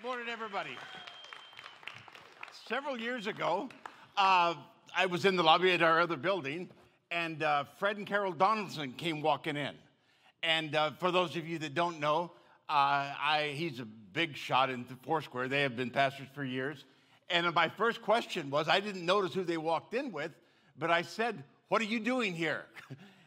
Good morning, everybody. Several years ago, uh, I was in the lobby at our other building, and uh, Fred and Carol Donaldson came walking in. And uh, for those of you that don't know, uh, I, he's a big shot in Foursquare. They have been pastors for years. And my first question was I didn't notice who they walked in with, but I said, What are you doing here?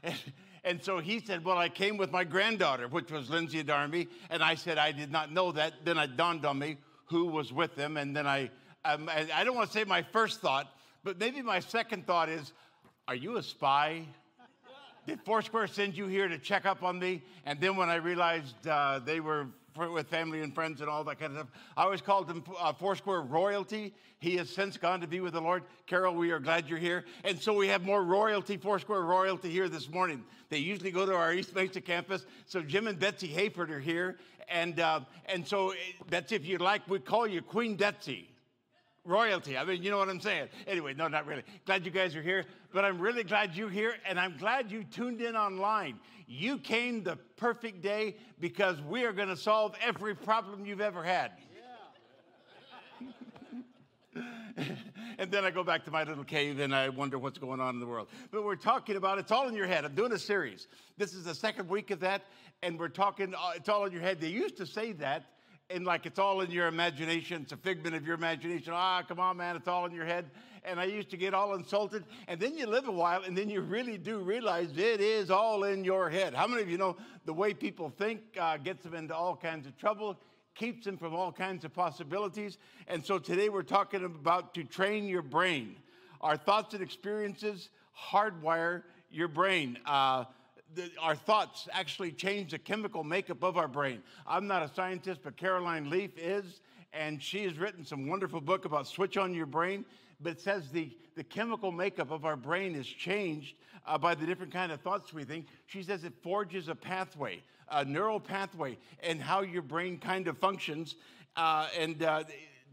and, so he said, Well, I came with my granddaughter, which was Lindsay Adarmy. And I said, I did not know that. Then it dawned on me who was with them. And then I, um, I don't want to say my first thought, but maybe my second thought is, Are you a spy? Did Foursquare send you here to check up on me? And then when I realized uh, they were with family and friends and all that kind of stuff, I always called him uh, Foursquare royalty. He has since gone to be with the Lord. Carol, we are glad you're here. And so we have more royalty, Foursquare royalty here this morning. They usually go to our East Mesa campus. So Jim and Betsy Hayford are here. And, uh, and so, eh, Betsy, if you'd like, we call you Queen Betsy royalty. I mean, you know what I'm saying. Anyway, no, not really. Glad you guys are here, but I'm really glad you're here, and I'm glad you tuned in online. You came the perfect day because we are going to solve every problem you've ever had. and then I go back to my little cave and I wonder what's going on in the world. But we're talking about it's all in your head. I'm doing a series. This is the second week of that, and we're talking, uh, it's all in your head. They used to say that and like it's all in your imagination. It's a figment of your imagination. Ah, come on, man, it's all in your head. And I used to get all insulted. And then you live a while, and then you really do realize it is all in your head. How many of you know the way people think uh, gets them into all kinds of trouble? Keeps them from all kinds of possibilities. And so today we're talking about to train your brain. Our thoughts and experiences hardwire your brain. Uh, the, our thoughts actually change the chemical makeup of our brain. I'm not a scientist, but Caroline Leaf is, and she has written some wonderful book about switch on your brain. But it says the, the chemical makeup of our brain is changed uh, by the different kind of thoughts we think. She says it forges a pathway, a neural pathway, and how your brain kind of functions. Uh, and uh,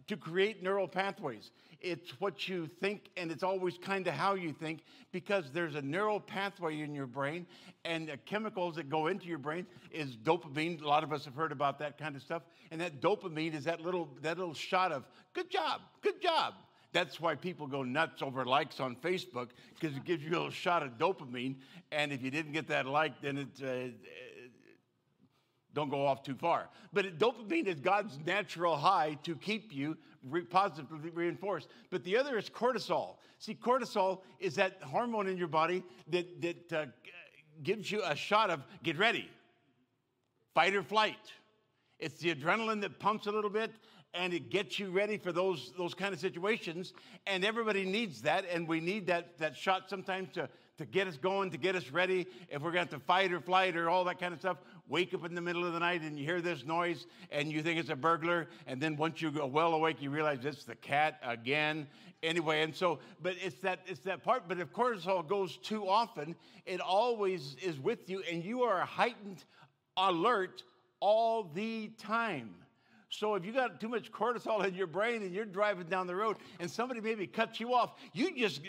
to create neural pathways. It's what you think, and it's always kind of how you think, because there's a neural pathway in your brain, and the chemicals that go into your brain is dopamine. A lot of us have heard about that kind of stuff. And that dopamine is that little, that little shot of, good job, good job. That's why people go nuts over likes on Facebook, because it gives you a little shot of dopamine. And if you didn't get that like, then it's. Uh, don't go off too far. But dopamine is God's natural high to keep you re- positively reinforced. But the other is cortisol. See, cortisol is that hormone in your body that, that uh, gives you a shot of get ready, fight or flight. It's the adrenaline that pumps a little bit and it gets you ready for those, those kind of situations. And everybody needs that. And we need that, that shot sometimes to, to get us going, to get us ready. If we're going to fight or flight or all that kind of stuff, wake up in the middle of the night and you hear this noise and you think it's a burglar. And then once you go well awake, you realize it's the cat again. Anyway, and so, but it's that, it's that part. But if cortisol goes too often, it always is with you and you are heightened alert all the time. So if you got too much cortisol in your brain and you're driving down the road and somebody maybe cuts you off, you just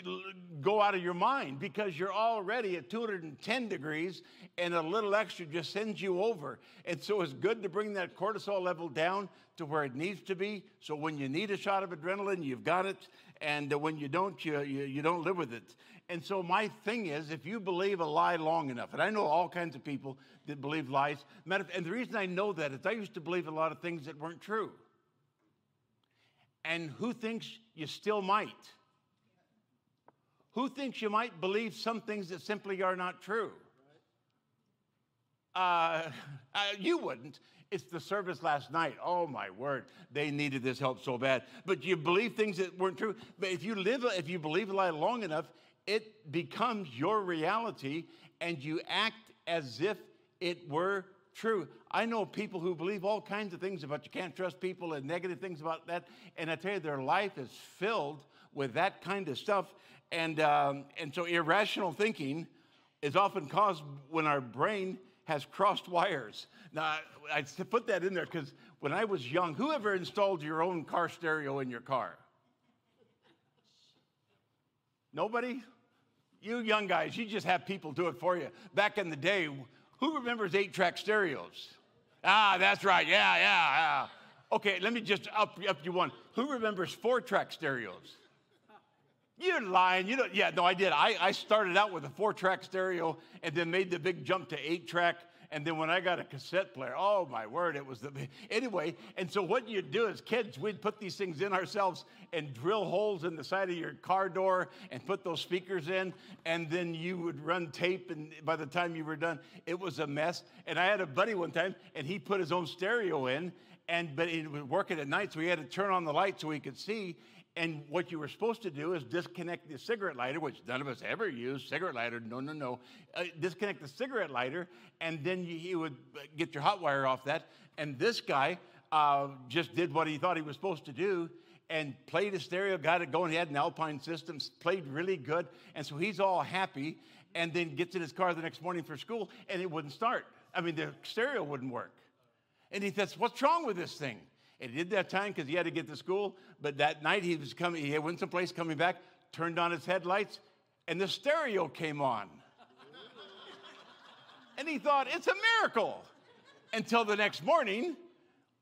go out of your mind because you're already at 210 degrees and a little extra just sends you over. And so it's good to bring that cortisol level down to where it needs to be. So when you need a shot of adrenaline, you've got it. And when you don't, you, you, you don't live with it. And so my thing is, if you believe a lie long enough, and I know all kinds of people that believe lies, and the reason I know that is I used to believe a lot of things that weren't true. And who thinks you still might? Who thinks you might believe some things that simply are not true? Uh, uh, you wouldn't. It's the service last night. Oh my word, they needed this help so bad. But you believe things that weren't true. But if you live, if you believe a lie long enough, it becomes your reality and you act as if it were true. I know people who believe all kinds of things about you can't trust people and negative things about that. And I tell you, their life is filled with that kind of stuff. And, um, and so irrational thinking is often caused when our brain has crossed wires. Now, I put that in there because when I was young, whoever installed your own car stereo in your car? Nobody? You young guys, you just have people do it for you. Back in the day, who remembers eight track stereos? Ah, that's right. Yeah, yeah, yeah. Okay, let me just up, up you one. Who remembers four track stereos? You're lying. You know, yeah, no, I did. I, I started out with a four track stereo and then made the big jump to eight track. And then when I got a cassette player, oh my word, it was the anyway. And so what you'd do as kids, we'd put these things in ourselves and drill holes in the side of your car door and put those speakers in, and then you would run tape. And by the time you were done, it was a mess. And I had a buddy one time, and he put his own stereo in, and but it was working at night, so he had to turn on the light so he could see. And what you were supposed to do is disconnect the cigarette lighter, which none of us ever use. Cigarette lighter, no, no, no. Uh, disconnect the cigarette lighter, and then you, you, would get your hot wire off that. And this guy uh, just did what he thought he was supposed to do and played his stereo, got it going. He had an Alpine system, played really good. And so he's all happy, and then gets in his car the next morning for school, and it wouldn't start. I mean, the stereo wouldn't work. And he says, What's wrong with this thing? And he did that time because he had to get to school. But that night he was coming, he went someplace coming back, turned on his headlights, and the stereo came on. and he thought, it's a miracle. Until the next morning,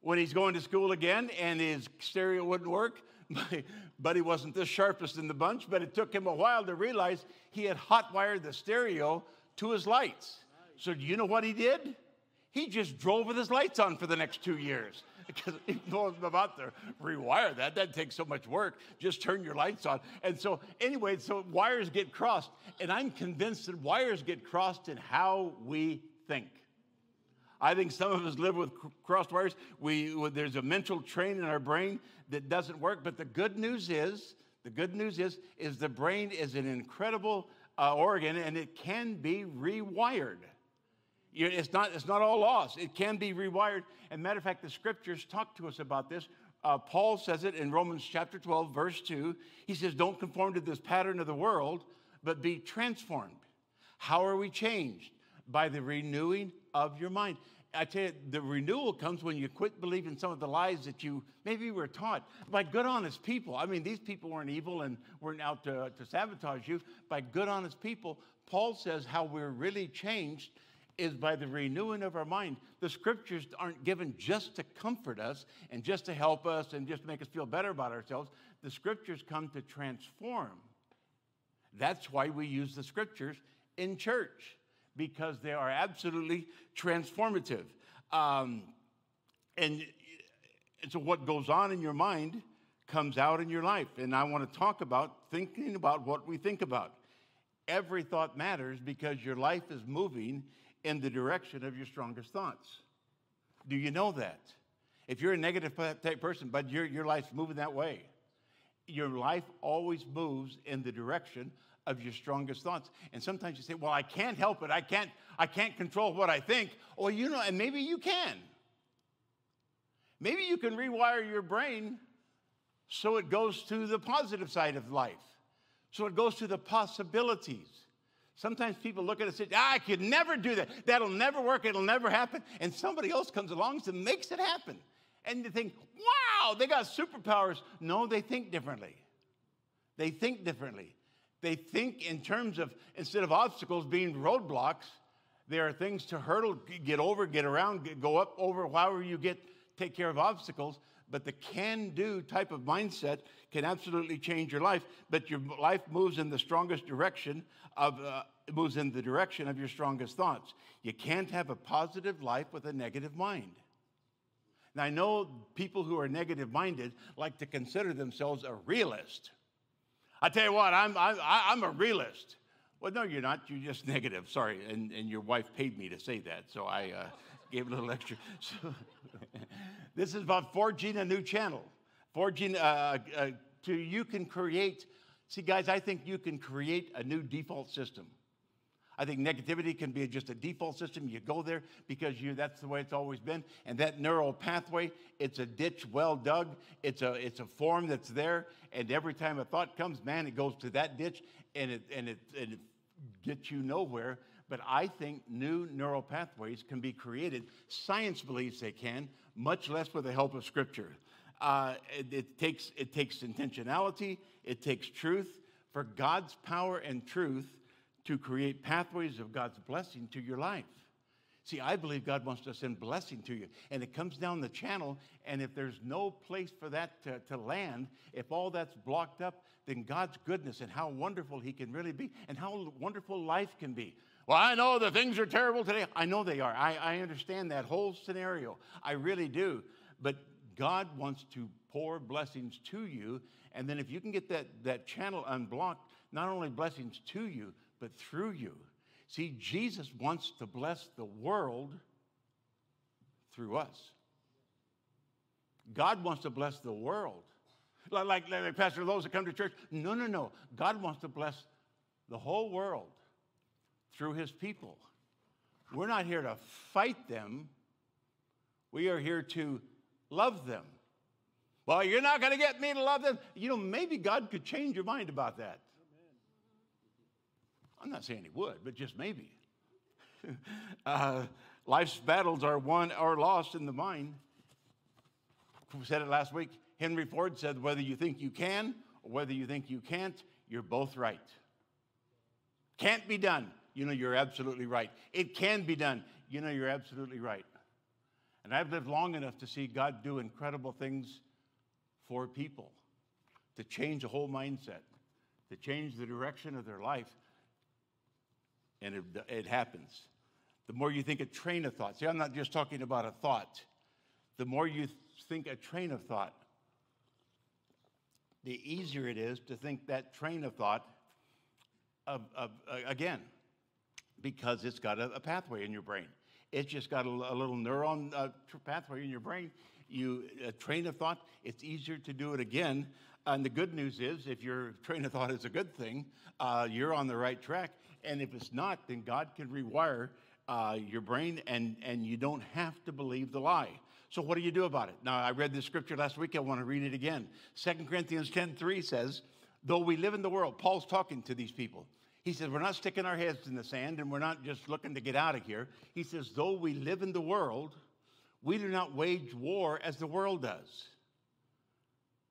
when he's going to school again and his stereo wouldn't work. My buddy wasn't the sharpest in the bunch, but it took him a while to realize he had hot wired the stereo to his lights. So, do you know what he did? He just drove with his lights on for the next two years because he knows about to rewire that. That takes so much work. Just turn your lights on. And so, anyway, so wires get crossed. And I'm convinced that wires get crossed in how we think. I think some of us live with crossed wires. We, there's a mental train in our brain that doesn't work. But the good news is, the good news is, is the brain is an incredible uh, organ and it can be rewired. It's not, it's not all lost. It can be rewired. And matter of fact, the scriptures talk to us about this. Uh, Paul says it in Romans chapter 12, verse 2. He says, Don't conform to this pattern of the world, but be transformed. How are we changed? By the renewing of your mind. I tell you, the renewal comes when you quit believing some of the lies that you maybe were taught by good, honest people. I mean, these people weren't evil and weren't out to, to sabotage you. By good, honest people, Paul says how we're really changed is by the renewing of our mind. The scriptures aren't given just to comfort us and just to help us and just to make us feel better about ourselves. The scriptures come to transform. That's why we use the scriptures in church, because they are absolutely transformative. Um, and, and so, what goes on in your mind comes out in your life. And I want to talk about thinking about what we think about. Every thought matters because your life is moving in the direction of your strongest thoughts. Do you know that? If you're a negative type person, but your, your life's moving that way, your life always moves in the direction of your strongest thoughts. And sometimes you say, well, I can't help it. I can't, I can't control what I think. Or, you know, and maybe you can. Maybe you can rewire your brain so it goes to the positive side of life. So it goes to the possibilities. Sometimes people look at it and say, ah, I could never do that. That'll never work. It'll never happen. And somebody else comes along and makes it happen. And you think, wow, they got superpowers. No, they think differently. They think differently. They think in terms of, instead of obstacles being roadblocks, there are things to hurdle, get over, get around, go up, over, however you get, take care of obstacles. But the can do type of mindset can absolutely change your life. But your life moves in the strongest direction of, uh, moves in the direction of your strongest thoughts. You can't have a positive life with a negative mind. Now, I know people who are negative minded like to consider themselves a realist. I tell you what, I'm, I'm, I'm a realist. Well, no, you're not. You're just negative. Sorry. And, and your wife paid me to say that, so I uh, gave a little extra. So, this is about forging a new channel. Forging, uh, uh, to you can create, see, guys, I think you can create a new default system. I think negativity can be just a default system. You go there because you that's the way it's always been. And that neural pathway, it's a ditch well dug. It's a it's a form that's there. And every time a thought comes, man, it goes to that ditch and it and it, and it gets you nowhere. But I think new neural pathways can be created. Science believes they can, much less with the help of Scripture. Uh, it, it, takes, it takes intentionality, it takes truth. For God's power and truth to create pathways of God's blessing to your life. See, I believe God wants to send blessing to you. And it comes down the channel, and if there's no place for that to, to land, if all that's blocked up, then God's goodness and how wonderful He can really be and how wonderful life can be. Well, I know the things are terrible today. I know they are. I, I understand that whole scenario. I really do. But God wants to pour blessings to you. And then if you can get that, that channel unblocked, not only blessings to you, but through you. See, Jesus wants to bless the world through us. God wants to bless the world. Like, like, like Pastor, those that come to church. No, no, no. God wants to bless the whole world through his people. We're not here to fight them, we are here to love them. Well, you're not going to get me to love them. You know, maybe God could change your mind about that. I'm not saying he would, but just maybe. uh, life's battles are won or lost in the mind. We said it last week. Henry Ford said, whether you think you can or whether you think you can't, you're both right. Can't be done. You know, you're absolutely right. It can be done. You know, you're absolutely right. And I've lived long enough to see God do incredible things for people, to change a whole mindset, to change the direction of their life and it, it happens. The more you think a train of thought, see, I'm not just talking about a thought. The more you think a train of thought, the easier it is to think that train of thought of, of uh, again, because it's got a, a, pathway in your brain. It's just got a, a little neuron uh, pathway in your brain. You a train of thought. It's easier to do it again. And the good news is, if your train of thought is a good thing, uh, you're on the right track. And if it's not, then God can rewire uh, your brain and, and you don't have to believe the lie. So what do you do about it? Now, I read this scripture last week. I want to read it again. 2 Corinthians 10 3 says, Though we live in the world, Paul's talking to these people. He says, We're not sticking our heads in the sand and we're not just looking to get out of here. He says, Though we live in the world, we do not wage war as the world does.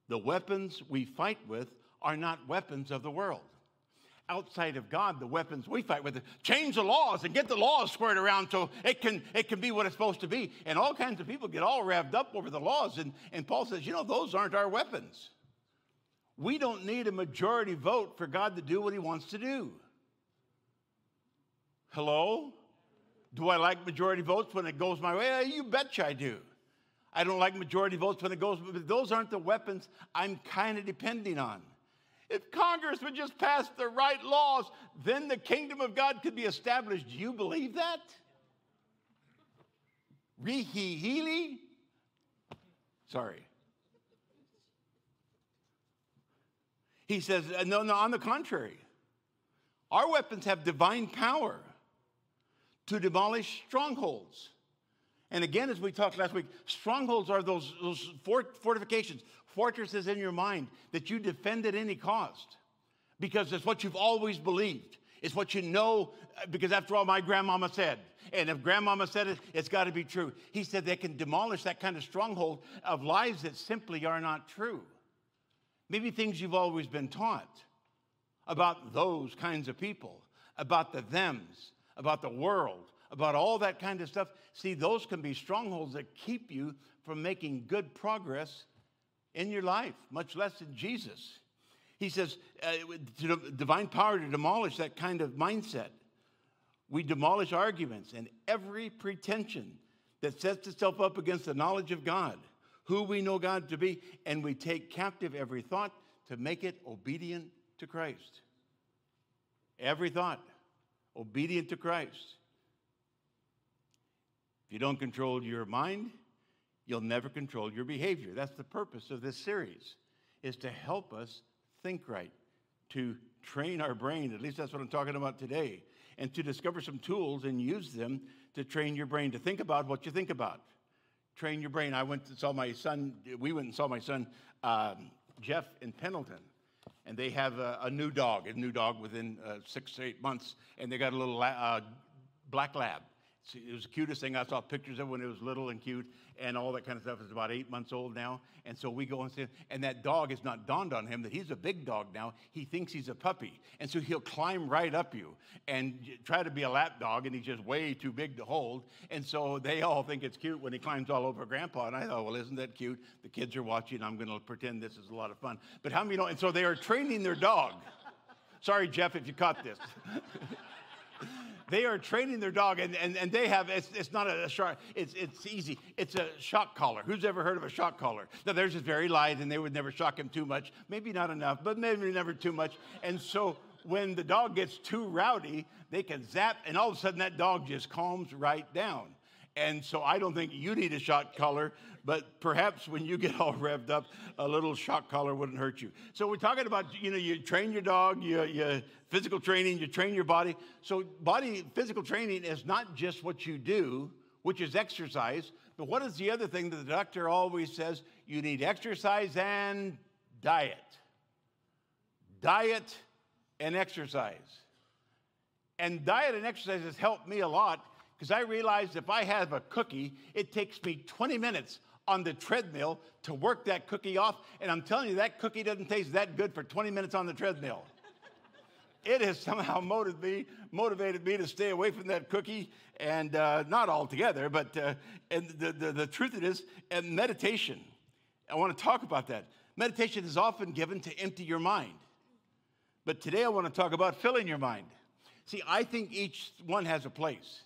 The weapons we fight with are not weapons of the world outside of God, the weapons we fight with. Change the laws and get the laws squared around so it can, it can be what it's supposed to be. And all kinds of people get all revved up over the laws. And, and Paul says, you know, those aren't our weapons. We don't need a majority vote for God to do what he wants to do. Hello? Do I like majority votes when it goes my way? Eh, you betcha I do. I don't like majority votes when it goes, but those aren't the weapons I'm kind of depending on. If Congress would just pass the right laws, then the kingdom of God could be established. Do you believe that? Rehihili? Sorry. He says, uh, no, no, on the contrary. Our weapons have divine power to demolish strongholds. And again, as we talked last week, strongholds are those, those fortifications, fortresses in your mind that you defend at any cost because it's what you've always believed. It's what you know, because after all, my grandmama said. And if grandmama said it, it's got to be true. He said they can demolish that kind of stronghold of lies that simply are not true. Maybe things you've always been taught about those kinds of people, about the thems, about the world, about all that kind of stuff. See, those can be strongholds that keep you from making good progress in your life, much less in Jesus. He says, uh, divine power to demolish that kind of mindset. We demolish arguments and every pretension that sets itself up against the knowledge of God, who we know God to be, and we take captive every thought to make it obedient to Christ. Every thought, obedient to Christ. If you don't control your mind, you'll never control your behavior. That's the purpose of this series, is to help us think right, to train our brain, at least that's what I'm talking about today, and to discover some tools and use them to train your brain to think about what you think about. Train your brain. I went and saw my son, we went and saw my son, um, Jeff, in Pendleton. And they have a, a, new dog, a new dog within uh, six to eight months, and they got a little uh, black lab it was the cutest thing. I saw pictures of when it was little and cute and all that kind of stuff. It's about eight months old now. And so we go and see, and that dog has not dawned on him that he's a big dog now. He thinks he's a puppy. And so he'll climb right up you and try to be a lap dog, and he's just way too big to hold. And so they all think it's cute when he climbs all over grandpa. And I thought, well, isn't that cute? The kids are watching. I'm going to pretend this is a lot of fun. But how many know? And so they are training their dog. Sorry, Jeff, if you caught this. they are training their dog, and, and, and they have, it's, it's not a, a it's, it's easy. It's a shock collar. Who's ever heard of a shock collar? Now, theirs is very light, and they would never shock him too much. Maybe not enough, but maybe never too much. And so when the dog gets too rowdy, they can zap, and all of a sudden that dog just calms right down. And so I don't think you need a shock collar, but perhaps when you get all revved up, a little shock collar wouldn't hurt you. So we're talking about, you know, you train your dog, you, you physical training, you train your body. So body physical training is not just what you do, which is exercise, but what is the other thing that the doctor always says? You need exercise and diet. Diet and exercise. And diet and exercise has helped me a lot because I realized if I have a cookie, it takes me 20 minutes on the treadmill to work that cookie off. And I'm telling you, that cookie doesn't taste that good for 20 minutes on the treadmill. it has somehow motivated me, motivated me to stay away from that cookie, and uh, not altogether, but uh, and the, the, the truth it is, and meditation. I want to talk about that. Meditation is often given to empty your mind. But today I want to talk about filling your mind. See, I think each one has a place.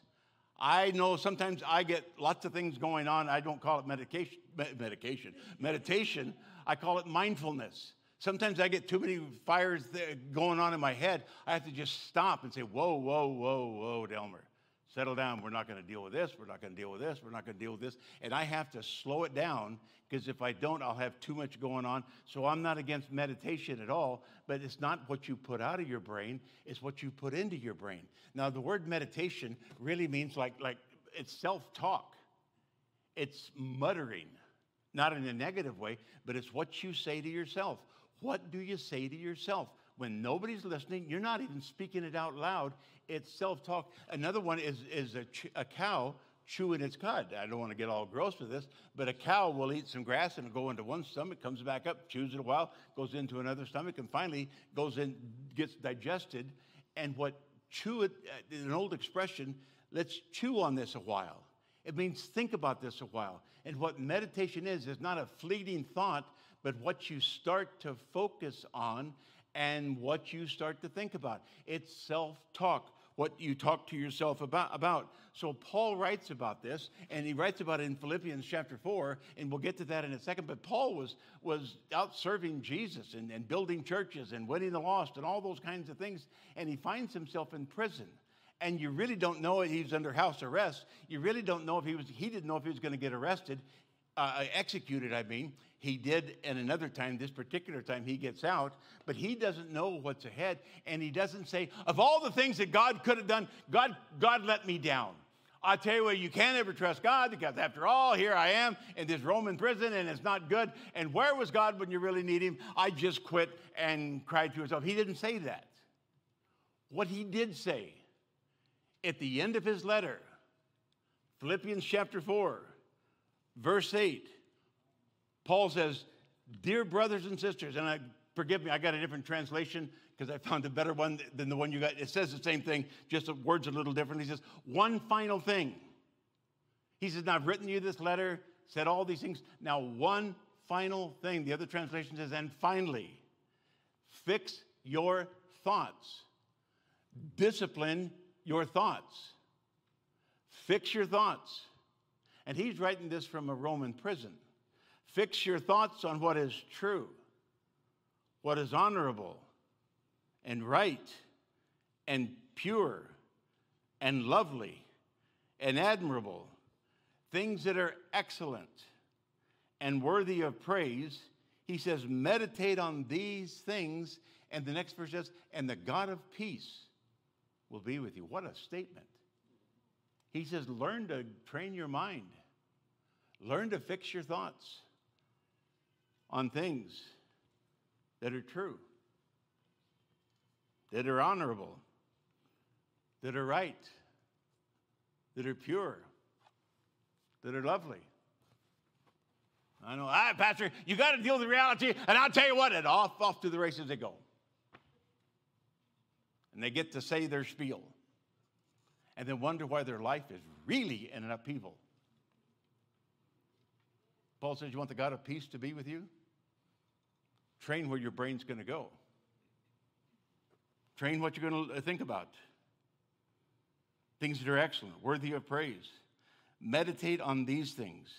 I know sometimes I get lots of things going on. I don't call it medication, medication, meditation. I call it mindfulness. Sometimes I get too many fires going on in my head. I have to just stop and say, whoa, whoa, whoa, whoa, Delmer. Settle down. We're not going to deal with this. We're not going to deal with this. We're not going to deal with this. And I have to slow it down because if I don't, I'll have too much going on. So I'm not against meditation at all, but it's not what you put out of your brain, it's what you put into your brain. Now, the word meditation really means like, like it's self talk, it's muttering, not in a negative way, but it's what you say to yourself. What do you say to yourself? When nobody's listening, you're not even speaking it out loud. It's self talk. Another one is, is a, a cow chewing its cud. I don't want to get all gross with this, but a cow will eat some grass and go into one stomach, comes back up, chews it a while, goes into another stomach, and finally goes in, gets digested. And what chew it, uh, an old expression, let's chew on this a while. It means think about this a while. And what meditation is, is not a fleeting thought, but what you start to focus on and what you start to think about. It's self talk what you talk to yourself about, about. So Paul writes about this, and he writes about it in Philippians chapter 4, and we'll get to that in a second. But Paul was, was out serving Jesus and, and building churches and winning the lost and all those kinds of things, and he finds himself in prison. And you really don't know if he's under house arrest. You really don't know if he was, he didn't know if he was going to get arrested, uh, executed, I mean. He did, and another time, this particular time, he gets out, but he doesn't know what's ahead, and he doesn't say, of all the things that God could have done, God, God let me down. I tell you what, you can't ever trust God because after all, here I am in this Roman prison and it's not good. And where was God when you really need him? I just quit and cried to himself. He didn't say that. What he did say at the end of his letter, Philippians chapter 4, verse 8, Paul says, Dear brothers and sisters, and I, forgive me, I got a different translation because I found a better one than the one you got. It says the same thing, just the words a little different. He says, One final thing. He says, Now I've written you this letter, said all these things. Now, one final thing. The other translation says, And finally, fix your thoughts, discipline your thoughts. Fix your thoughts. And he's writing this from a Roman prison. Fix your thoughts on what is true, what is honorable and right and pure and lovely and admirable, things that are excellent and worthy of praise. He says, meditate on these things. And the next verse says, and the God of peace will be with you. What a statement. He says, learn to train your mind, learn to fix your thoughts on things that are true, that are honorable, that are right, that are pure, that are lovely. I know, all right, Pastor, you got to deal with reality, and I'll tell you what, and off, off to the races they go. And they get to say their spiel, and then wonder why their life is really in an upheaval. Paul says, You want the God of peace to be with you? Train where your brain's going to go. Train what you're going to uh, think about. Things that are excellent, worthy of praise. Meditate on these things.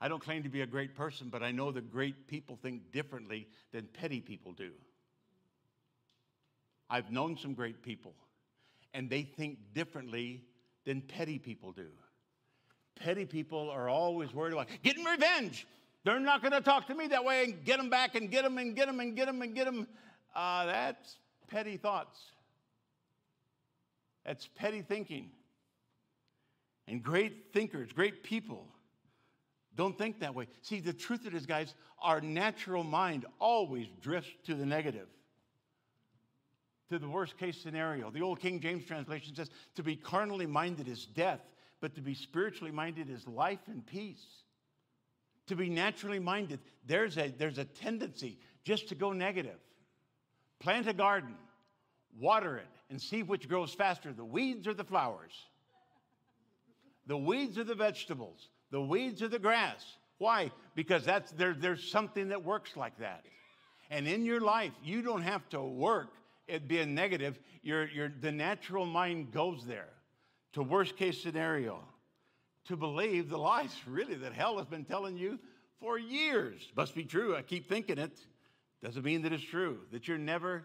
I don't claim to be a great person, but I know that great people think differently than petty people do. I've known some great people, and they think differently than petty people do. Petty people are always worried about getting revenge. They're not going to talk to me that way and get them back and get them and get them and get them and get them. Uh, that's petty thoughts. That's petty thinking. And great thinkers, great people, don't think that way. See, the truth of it is, guys, our natural mind always drifts to the negative, to the worst case scenario. The old King James translation says, to be carnally minded is death, but to be spiritually minded is life and peace. To be naturally minded, there's a, there's a tendency just to go negative. Plant a garden, water it, and see which grows faster the weeds or the flowers. The weeds are the vegetables, the weeds are the grass. Why? Because that's, there, there's something that works like that. And in your life, you don't have to work at being negative. Your, your, the natural mind goes there to worst case scenario to believe the lies really that hell has been telling you for years. Must be true. I keep thinking it. Doesn't mean that it's true, that you're never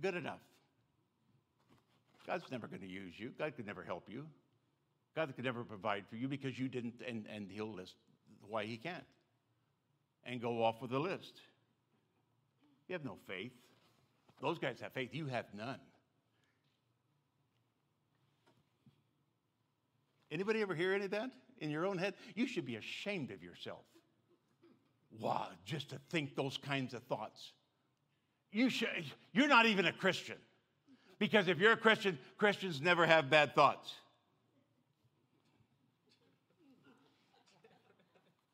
good enough. God's never going to use you. God could never help you. God could never provide for you because you didn't, and, and He'll list why He can't and go off with a list. You have no faith. Those guys have faith. You have none. Anybody ever hear any of that in your own head? You should be ashamed of yourself. Wow, just to think those kinds of thoughts. You should, you're not even a Christian. Because if you're a Christian, Christians never have bad thoughts.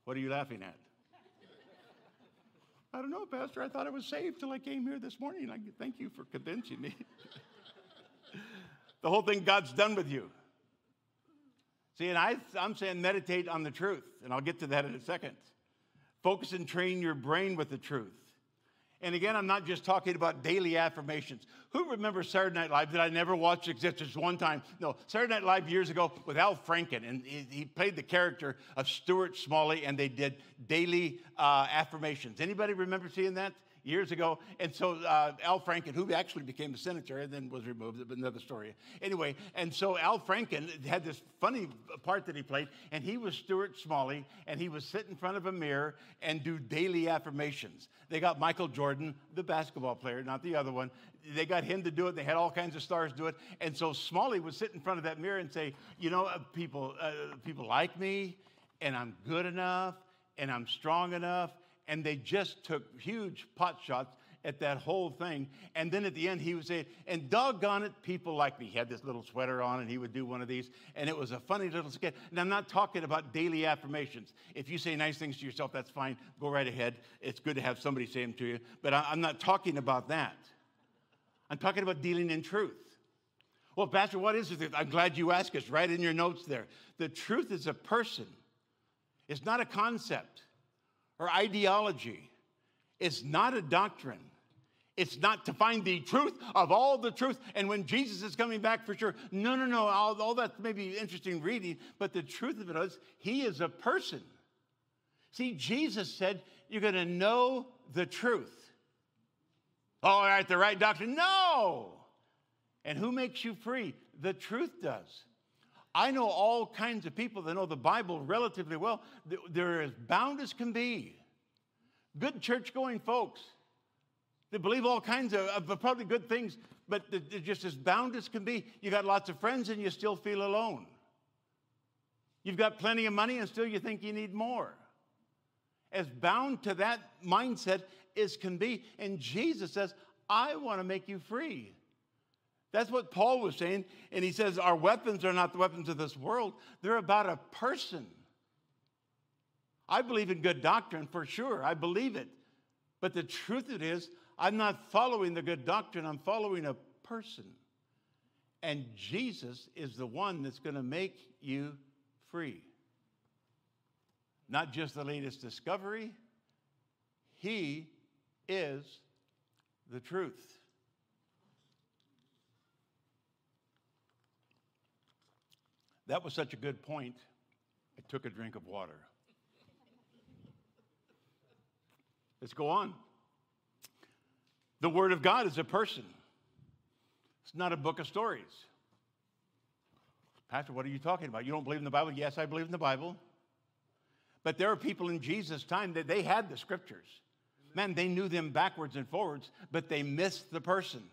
What are you laughing at? I don't know, Pastor. I thought I was saved till I came here this morning. I thank you for convincing me. the whole thing God's done with you. See, and I, I'm saying meditate on the truth, and I'll get to that in a second. Focus and train your brain with the truth. And again, I'm not just talking about daily affirmations. Who remembers Saturday Night Live that I never watched exist just one time? No, Saturday Night Live years ago with Al Franken, and he played the character of Stuart Smalley, and they did daily uh, affirmations. Anybody remember seeing that? Years ago. And so uh, Al Franken, who actually became a senator and then was removed, but another story. Anyway, and so Al Franken had this funny part that he played, and he was Stuart Smalley, and he was sit in front of a mirror and do daily affirmations. They got Michael Jordan, the basketball player, not the other one. They got him to do it. They had all kinds of stars do it. And so Smalley would sit in front of that mirror and say, you know, uh, people, uh, people like me, and I'm good enough, and I'm strong enough, and they just took huge pot shots at that whole thing. And then at the end, he would say, and doggone it, people like me. He had this little sweater on, and he would do one of these. And it was a funny little skit. And I'm not talking about daily affirmations. If you say nice things to yourself, that's fine. Go right ahead. It's good to have somebody say them to you. But I'm not talking about that. I'm talking about dealing in truth. Well, Pastor, what is it? I'm glad you asked us. Right in your notes there. The truth is a person, it's not a concept or ideology. It's not a doctrine. It's not to find the truth of all the truth. And when Jesus is coming back for sure, no, no, no, all, all that may be interesting reading, but the truth of it is, he is a person. See, Jesus said, You're going to know the truth. Oh, all right, the right doctrine? No. And who makes you free? The truth does. I know all kinds of people that know the Bible relatively well. They're as bound as can be. Good church going folks. They believe all kinds of, of probably good things, but they're just as bound as can be. You got lots of friends and you still feel alone. You've got plenty of money and still you think you need more. As bound to that mindset as can be. And Jesus says, I want to make you free. That's what Paul was saying. And he says, Our weapons are not the weapons of this world, they're about a person. I believe in good doctrine for sure. I believe it. But the truth it is, I'm not following the good doctrine, I'm following a person. And Jesus is the one that's going to make you free. Not just the latest discovery, He is the truth. That was such a good point. I took a drink of water. Let's go on. The Word of God is a person, it's not a book of stories. Pastor, what are you talking about? You don't believe in the Bible? Yes, I believe in the Bible. But there are people in Jesus' time that they had the scriptures. Man, they knew them backwards and forwards, but they missed the person.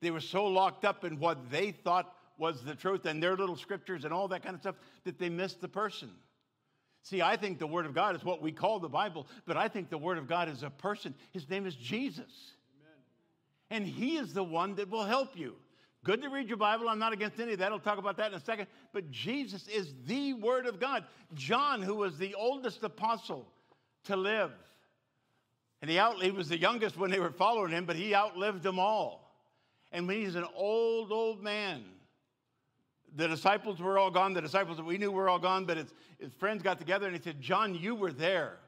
They were so locked up in what they thought was the truth and their little scriptures and all that kind of stuff that they missed the person. See, I think the Word of God is what we call the Bible, but I think the Word of God is a person. His name is Jesus. Amen. And He is the one that will help you. Good to read your Bible. I'm not against any of that. I'll talk about that in a second. But Jesus is the Word of God. John, who was the oldest apostle to live, and he, out, he was the youngest when they were following him, but he outlived them all. And when he's an old, old man, the disciples were all gone. The disciples that we knew were all gone, but his, his friends got together and he said, John, you were there.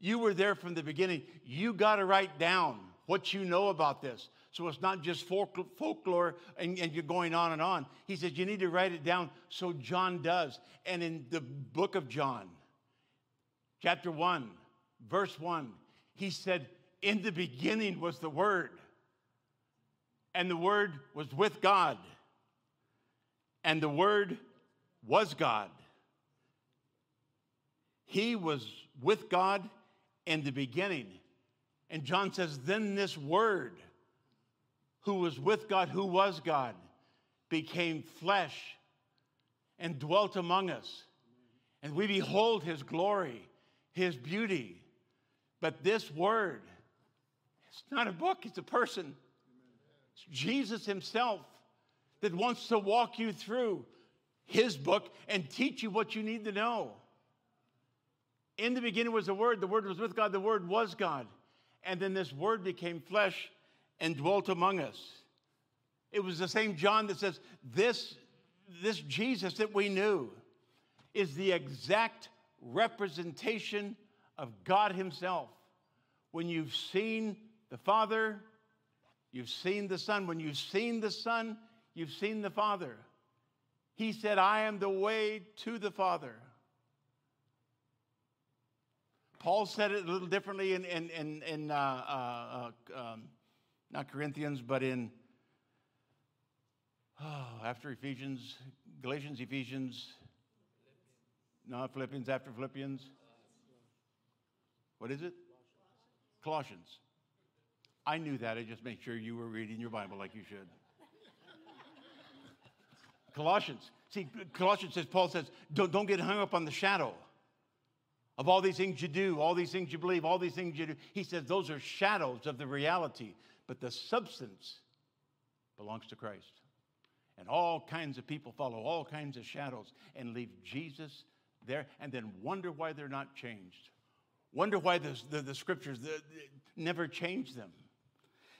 You were there from the beginning. You got to write down what you know about this. So it's not just folklore and, and, you're going on and on. He said, You need to write it down. So John does. And in the book of John, chapter 1, verse 1, he said, In the beginning was the Word, and the Word was with God and the Word was God. He was with God in the beginning. And John says, Then this Word, who was with God, who was God, became flesh and dwelt among us. And we behold his glory, his beauty. But this Word, it's not a book, it's a person. It's Jesus himself that wants to walk you through his book and teach you what you need to know. In the beginning was the Word, the Word was with God, the Word was God. And then this Word became flesh and dwelt among us. It was the same John that says, This, this Jesus that we knew is the exact representation of God Himself. When you've seen the Father, you've seen the Son. When you've seen the Son, You've seen the Father. He said, I am the way to the Father. Paul said it a little differently in, in, in, in uh, uh, um, not Corinthians, but in, oh, after Ephesians, Galatians, Ephesians, not Philippians, after Philippians. What is it? Colossians. I knew that. I just made sure you were reading your Bible like you should. Colossians. See, Colossians says, Paul says, don't, don't get hung up on the shadow of all these things you do, all these things you believe, all these things you do. He says those are shadows of the reality, but the substance belongs to Christ. And all kinds of people follow all kinds of shadows and leave Jesus there and then wonder why they're not changed. Wonder why the, the, the scriptures the, never change them.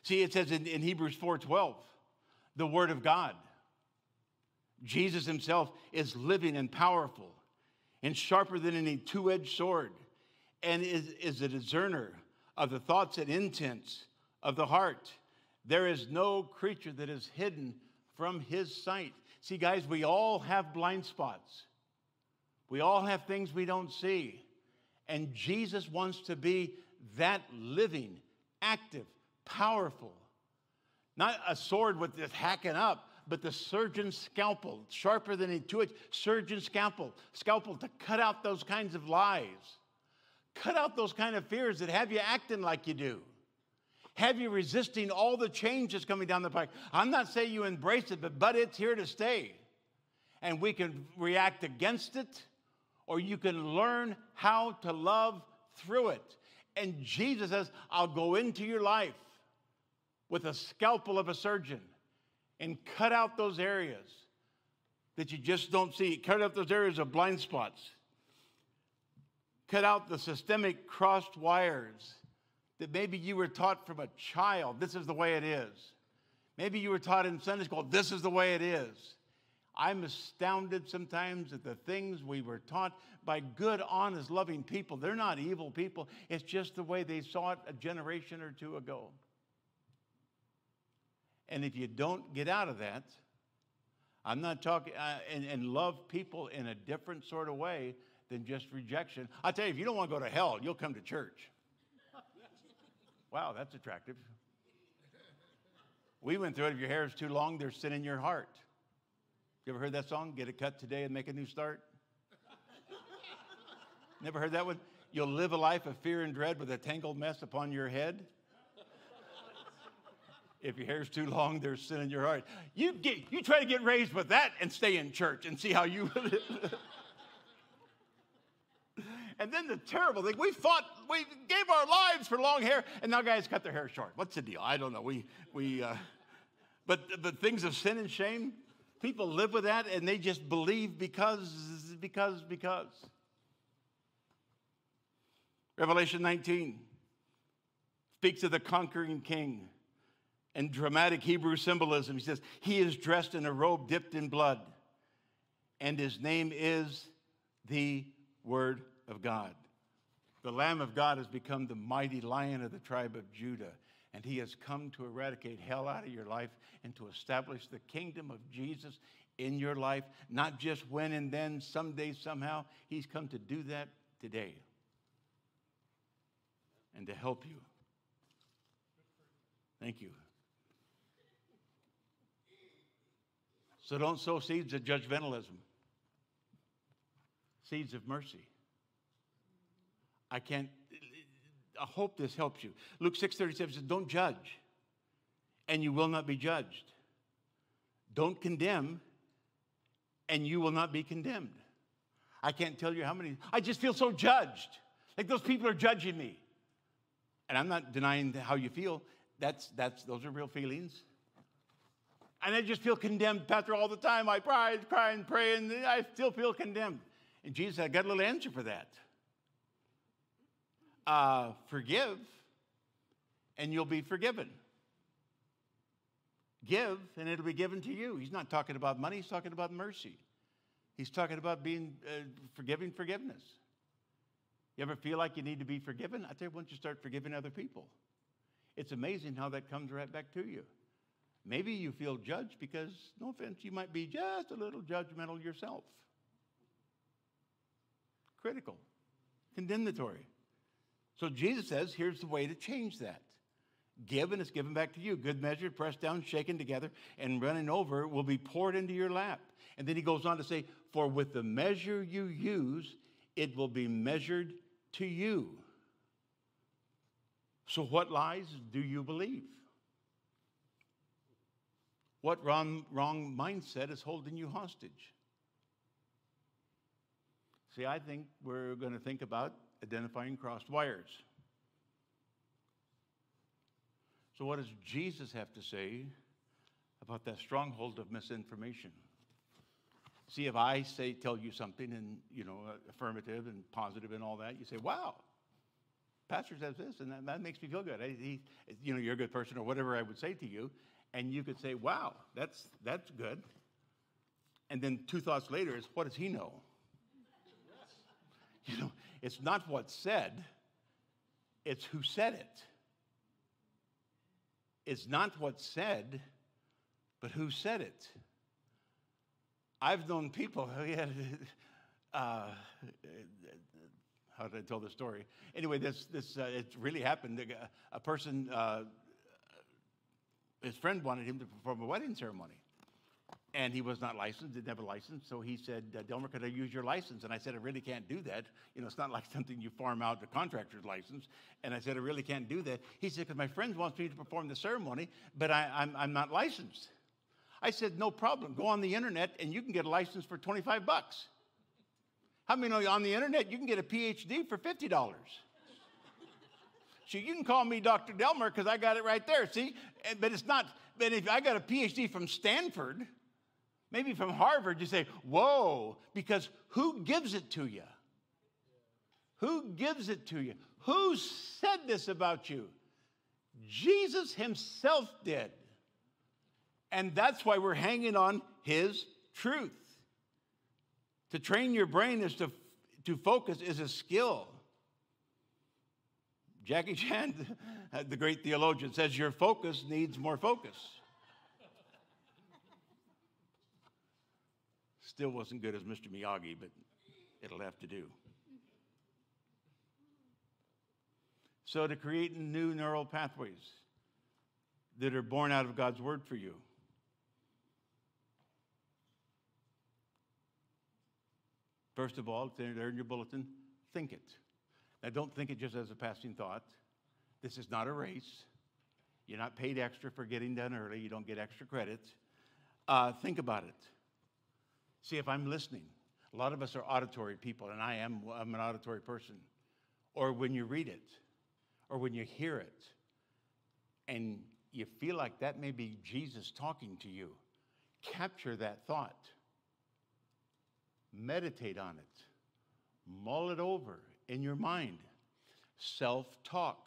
See, it says in, in Hebrews 4.12, the word of God Jesus himself is living and powerful and sharper than any two edged sword and is, is a discerner of the thoughts and intents of the heart. There is no creature that is hidden from his sight. See, guys, we all have blind spots. We all have things we don't see. And Jesus wants to be that living, active, powerful. Not a sword with this hacking up, but the surgeon's scalpel, sharper than a two-edged surgeon's scalpel, scalpel to cut out those kinds of lies, cut out those kind of fears that have you acting like you do, have you resisting all the changes coming down the pike. I'm not saying you embrace it, but but it's here to stay, and we can react against it, or you can learn how to love through it. And Jesus says, "I'll go into your life." With a scalpel of a surgeon and cut out those areas that you just don't see. Cut out those areas of blind spots. Cut out the systemic crossed wires that maybe you were taught from a child. This is the way it is. Maybe you were taught in Sunday school, this is the way it is. I'm astounded sometimes at the things we were taught by good, honest, loving people. They're not evil people, it's just the way they saw it a generation or two ago. And if you don't get out of that, I'm not talking, uh, and, and love people in a different sort of way than just rejection. I tell you, if you don't want to go to hell, you'll come to church. wow, that's attractive. We went through it. If your hair is too long, there's sin in your heart. You ever heard that song? Get it cut today and make a new start? Never heard that one? You'll live a life of fear and dread with a tangled mess upon your head. If your hair's too long, there's sin in your heart. You, get, you try to get raised with that and stay in church and see how you. and then the terrible thing, we fought, we gave our lives for long hair, and now guys cut their hair short. What's the deal? I don't know. We, we, uh, but the things of sin and shame, People live with that and they just believe because, because, because. Revelation 19 speaks of the conquering king and dramatic Hebrew symbolism. He says, He is dressed in a robe dipped in blood, and his name is the Word of God. The Lamb of God has become the mighty lion of the tribe of Judah and he has come to eradicate hell out of your life and to establish the kingdom of Jesus in your life, not just when and then, someday, somehow. He's come to do that today and to help you. Thank you. So don't sow seeds of judgmentalism, seeds of mercy. I can't I hope this helps you. Luke 6:37 says, "Don't judge, and you will not be judged. Don't condemn, and you will not be condemned." I can't tell you how many. I just feel so judged. Like those people are judging me. And I'm not denying how you feel. That's that's those are real feelings. And I just feel condemned, Pastor, all the time. I cry, cry, and pray, and I still feel condemned. And Jesus, I got a little answer for that uh, forgive and you'll be forgiven. Give and it'll be given to you. He's not talking about money, he's talking about mercy. He's talking about being uh, forgiving forgiveness. You ever feel like you need to be forgiven? I tell you, once you start forgiving other people, it's amazing how that comes right back to you. Maybe you feel judged because, no offense, you might be just a little judgmental yourself. Critical, condemnatory. So Jesus says, here's the way to change that. Give and it's given back to you. Good measure, pressed down, shaken together, and running over will be poured into your lap. And then he goes on to say, For with the measure you use, it will be measured to you. So, what lies do you believe? What wrong, wrong mindset is holding you hostage? See, I think we're going to think about identifying crossed wires. So, what does Jesus have to say about that stronghold of misinformation? See, if I say, tell you something and, you know, affirmative and positive and all that, you say, wow, pastor says this, and that, that makes me feel good. I, he, you know, you're a good person or whatever I would say to you. And you could say, wow, that's, that's good. And then two thoughts later is, what does he know? You know, it's not what's said, it's who said it. It's not what's said, but who said it. I've known people uh, how did I tell the story? Anyway, this, this uh, it really happened. A, person, uh, his friend wanted him to perform a wedding ceremony and he was not licensed, didn't have a license. So he said, uh, Delmer, could I use your license? And I said, I really can't do that. You know, it's not like something you farm out the contractor's license. And I said, I really can't do that. He said, because my friend wants me to perform the ceremony, but I, I'm, I'm not licensed. I said, no problem. Go on the internet and you can get a license for 25 bucks. How many know you on the internet you can get a PhD for $50? So you can call me Dr. Delmer because I got it right there. See, eh, but it's not But if I got a PhD from Stanford, maybe from Harvard, you say, whoa, because who gives it to you? Who gives it to you? Who said this about you? Jesus himself did. And that's why we're hanging on his truth. To train your brain is to, to focus is a skill. Jackie Chan, the great theologian, says your focus needs more focus. Still wasn't good as Mr. Miyagi, but it'll have to do. So, to create new neural pathways that are born out of God's word for you. First of all, there in your bulletin, think it. Now, don't think it just as a passing thought. This is not a race. You're not paid extra for getting done early. You don't get extra credit. Uh, think about it. See if I'm listening. A lot of us are auditory people, and I am I'm an auditory person. Or when you read it, or when you hear it, and you feel like that may be Jesus talking to you, capture that thought. Meditate on it. Mull it over in your mind. Self talk.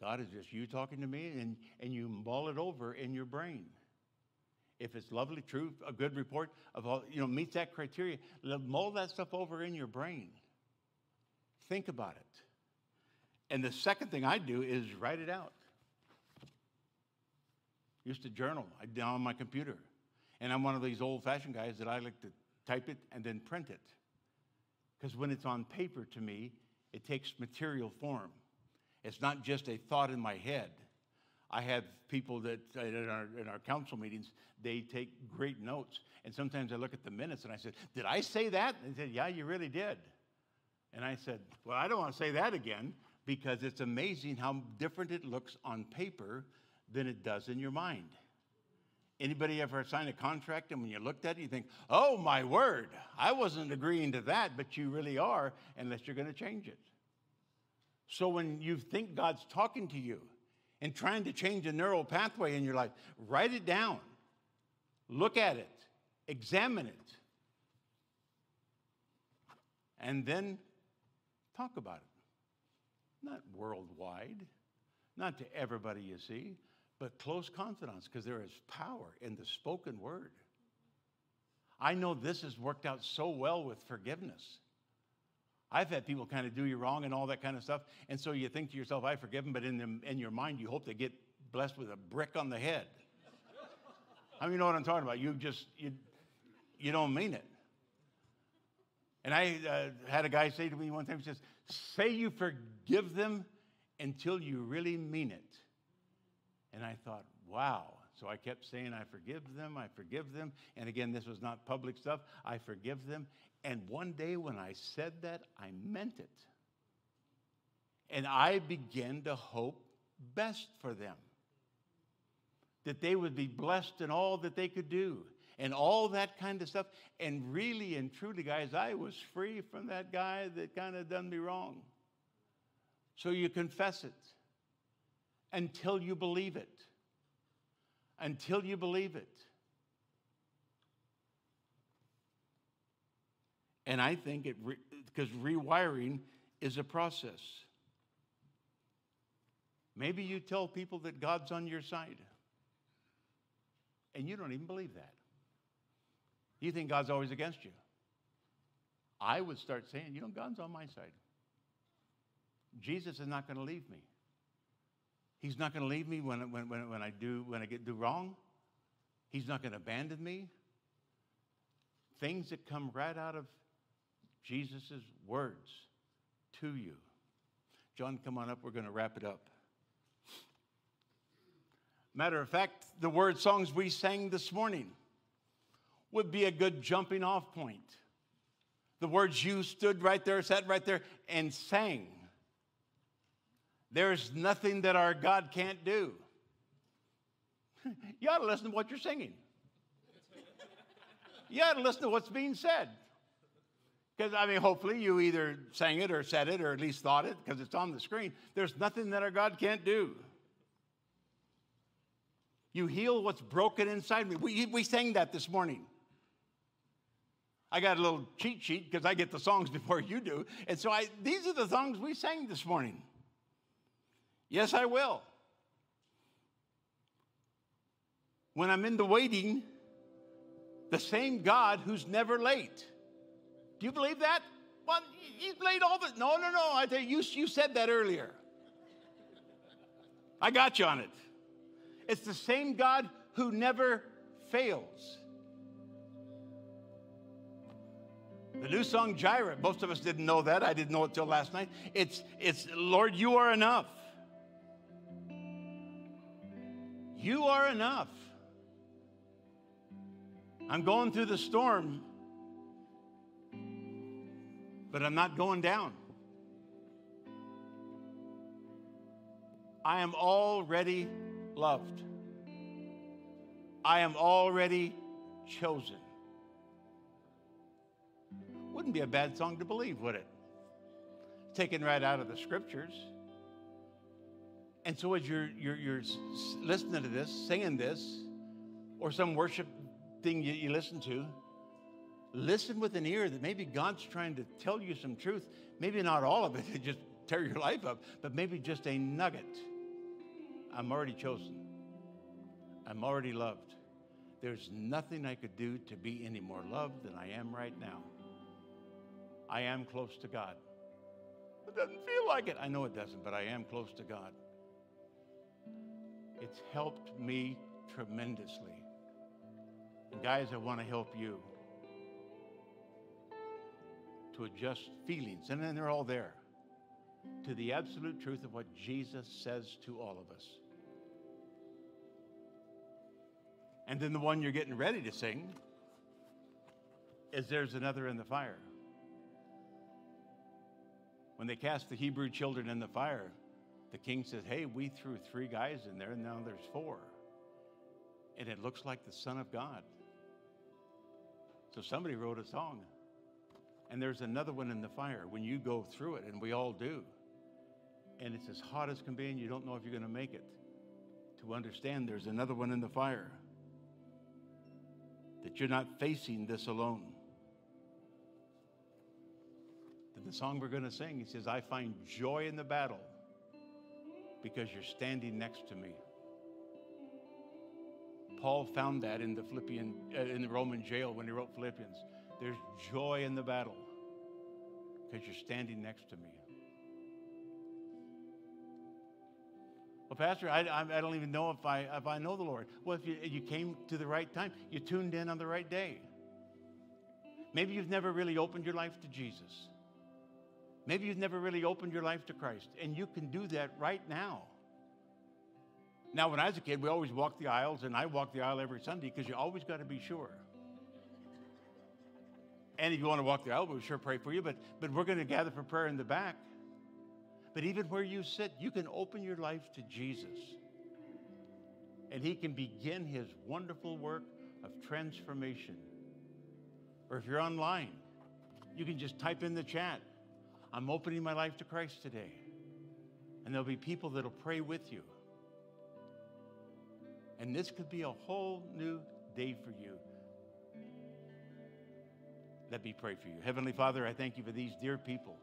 God is just you talking to me, and, and you mull it over in your brain. If it's lovely, true, a good report of all, you know, meets that criteria, mull that stuff over in your brain. Think about it. And the second thing I do is write it out. Used to journal. I down on my computer. And I'm one of these old fashioned guys that I like to type it and then print it. Because when it's on paper to me, it takes material form. It's not just a thought in my head. I have people that in our, in our council meetings, they take great notes. And sometimes I look at the minutes and I said, Did I say that? And they said, Yeah, you really did. And I said, Well, I don't want to say that again because it's amazing how different it looks on paper than it does in your mind. Anybody ever signed a contract and when you looked at it, you think, oh my word, I wasn't agreeing to that, but you really are, unless you're going to change it. So when you think God's talking to you and trying to change a neural pathway in your life, write it down, look at it, examine it, and then talk about it. Not worldwide, not to everybody you see, but close confidants because there is power in the spoken word. I know this has worked out so well with forgiveness. I've had people kind of do you wrong and all that kind of stuff. And so you think to yourself, I forgive them, but in, them, in your mind, you hope they get blessed with a brick on the head. I mean, you know what I'm talking about. You just, you, you don't mean it. And I uh, had a guy say to me one time, he says, say you forgive them until you really mean it. And I thought, wow. So I kept saying, I forgive them, I forgive them. And again, this was not public stuff. I forgive them. And one day when I said that, I meant it. And I began to hope best for them. That they would be blessed in all that they could do and all that kind of stuff. And really and truly, guys, I was free from that guy that kind of done me wrong. So you confess it until you believe it. Until you believe it. And I think it, because re, rewiring is a process. Maybe you tell people that God's on your side, and you don't even believe that. You think God's always against you. I would start saying, you know, God's on my side. Jesus is not going to leave me. He's not going to leave me when, when, when, when I do when I get do wrong. He's not going to abandon me. Things that come right out of Jesus' words to you. John, come on up. We're going to wrap it up. Matter of fact, the word songs we sang this morning would be a good jumping off point. The words you stood right there, sat right there, and sang there's nothing that our God can't do. you ought to listen to what you're singing. You ought to listen to what's being said. Because, I mean, hopefully you either sang it or said it or at least thought it because it's on the screen. There's nothing that our God can't do. You heal what's broken inside me. We, we sang that this morning. I got a little cheat sheet because I get the songs before you do. And so I, these are the songs we sang this morning. Yes, I will. When I'm in the waiting, the same God who's never late. Do you believe that? Well, he's late all the no, no, no. I tell you, you, you said that earlier. I got you on it. It's the same God who never fails. The new song Jireh, most of us didn't know that. I didn't know it till last night. It's, it's Lord, you are enough. You are enough. I'm going through the storm, but I'm not going down. I am already loved. I am already chosen. Wouldn't be a bad song to believe, would it? Taken right out of the scriptures. And so, as you're, you're, you're listening to this, singing this, or some worship thing you, you listen to, listen with an ear that maybe God's trying to tell you some truth. Maybe not all of it, just tear your life up, but maybe just a nugget. I'm already chosen. I'm already loved. There's nothing I could do to be any more loved than I am right now. I am close to God. It doesn't feel like it. I know it doesn't, but I am close to God. It's helped me tremendously. And guys, I want to help you to adjust feelings, and then they're all there, to the absolute truth of what Jesus says to all of us. And then the one you're getting ready to sing is There's Another in the Fire. When they cast the Hebrew children in the fire, the king says, Hey, we threw three guys in there, and now there's four. And it looks like the Son of God. So somebody wrote a song. And there's another one in the fire when you go through it, and we all do. And it's as hot as can be, and you don't know if you're going to make it. To understand there's another one in the fire, that you're not facing this alone. Then the song we're going to sing, he says, I find joy in the battle because you're standing next to me. Paul found that in the Philippian, uh, in the Roman jail when he wrote Philippians. There's joy in the battle because you're standing next to me. Well, Pastor, I, I, don't even know if I, if I know the Lord. Well, if you, you came to the right time, you tuned in on the right day. Maybe you've never really opened your life to Jesus. Maybe you've never really opened your life to Christ, and you can do that right now. Now, when I was a kid, we always walked the aisles, and I walk the aisle every Sunday because you always got to be sure. And if you want to walk the aisle, we'll sure pray for you, but, but we're going to gather for prayer in the back. But even where you sit, you can open your life to Jesus. And He can begin His wonderful work of transformation. Or if you're online, you can just type in the chat I'm opening my life to Christ today. And there'll be people that'll pray with you. And this could be a whole new day for you. Let me pray for you. Heavenly Father, I thank you for these dear people.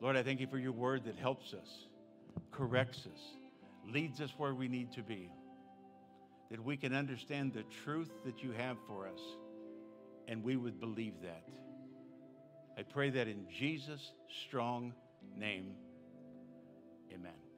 Lord, I thank you for your word that helps us, corrects us, leads us where we need to be, that we can understand the truth that you have for us, and we would believe that. I pray that in Jesus' strong name. Amen.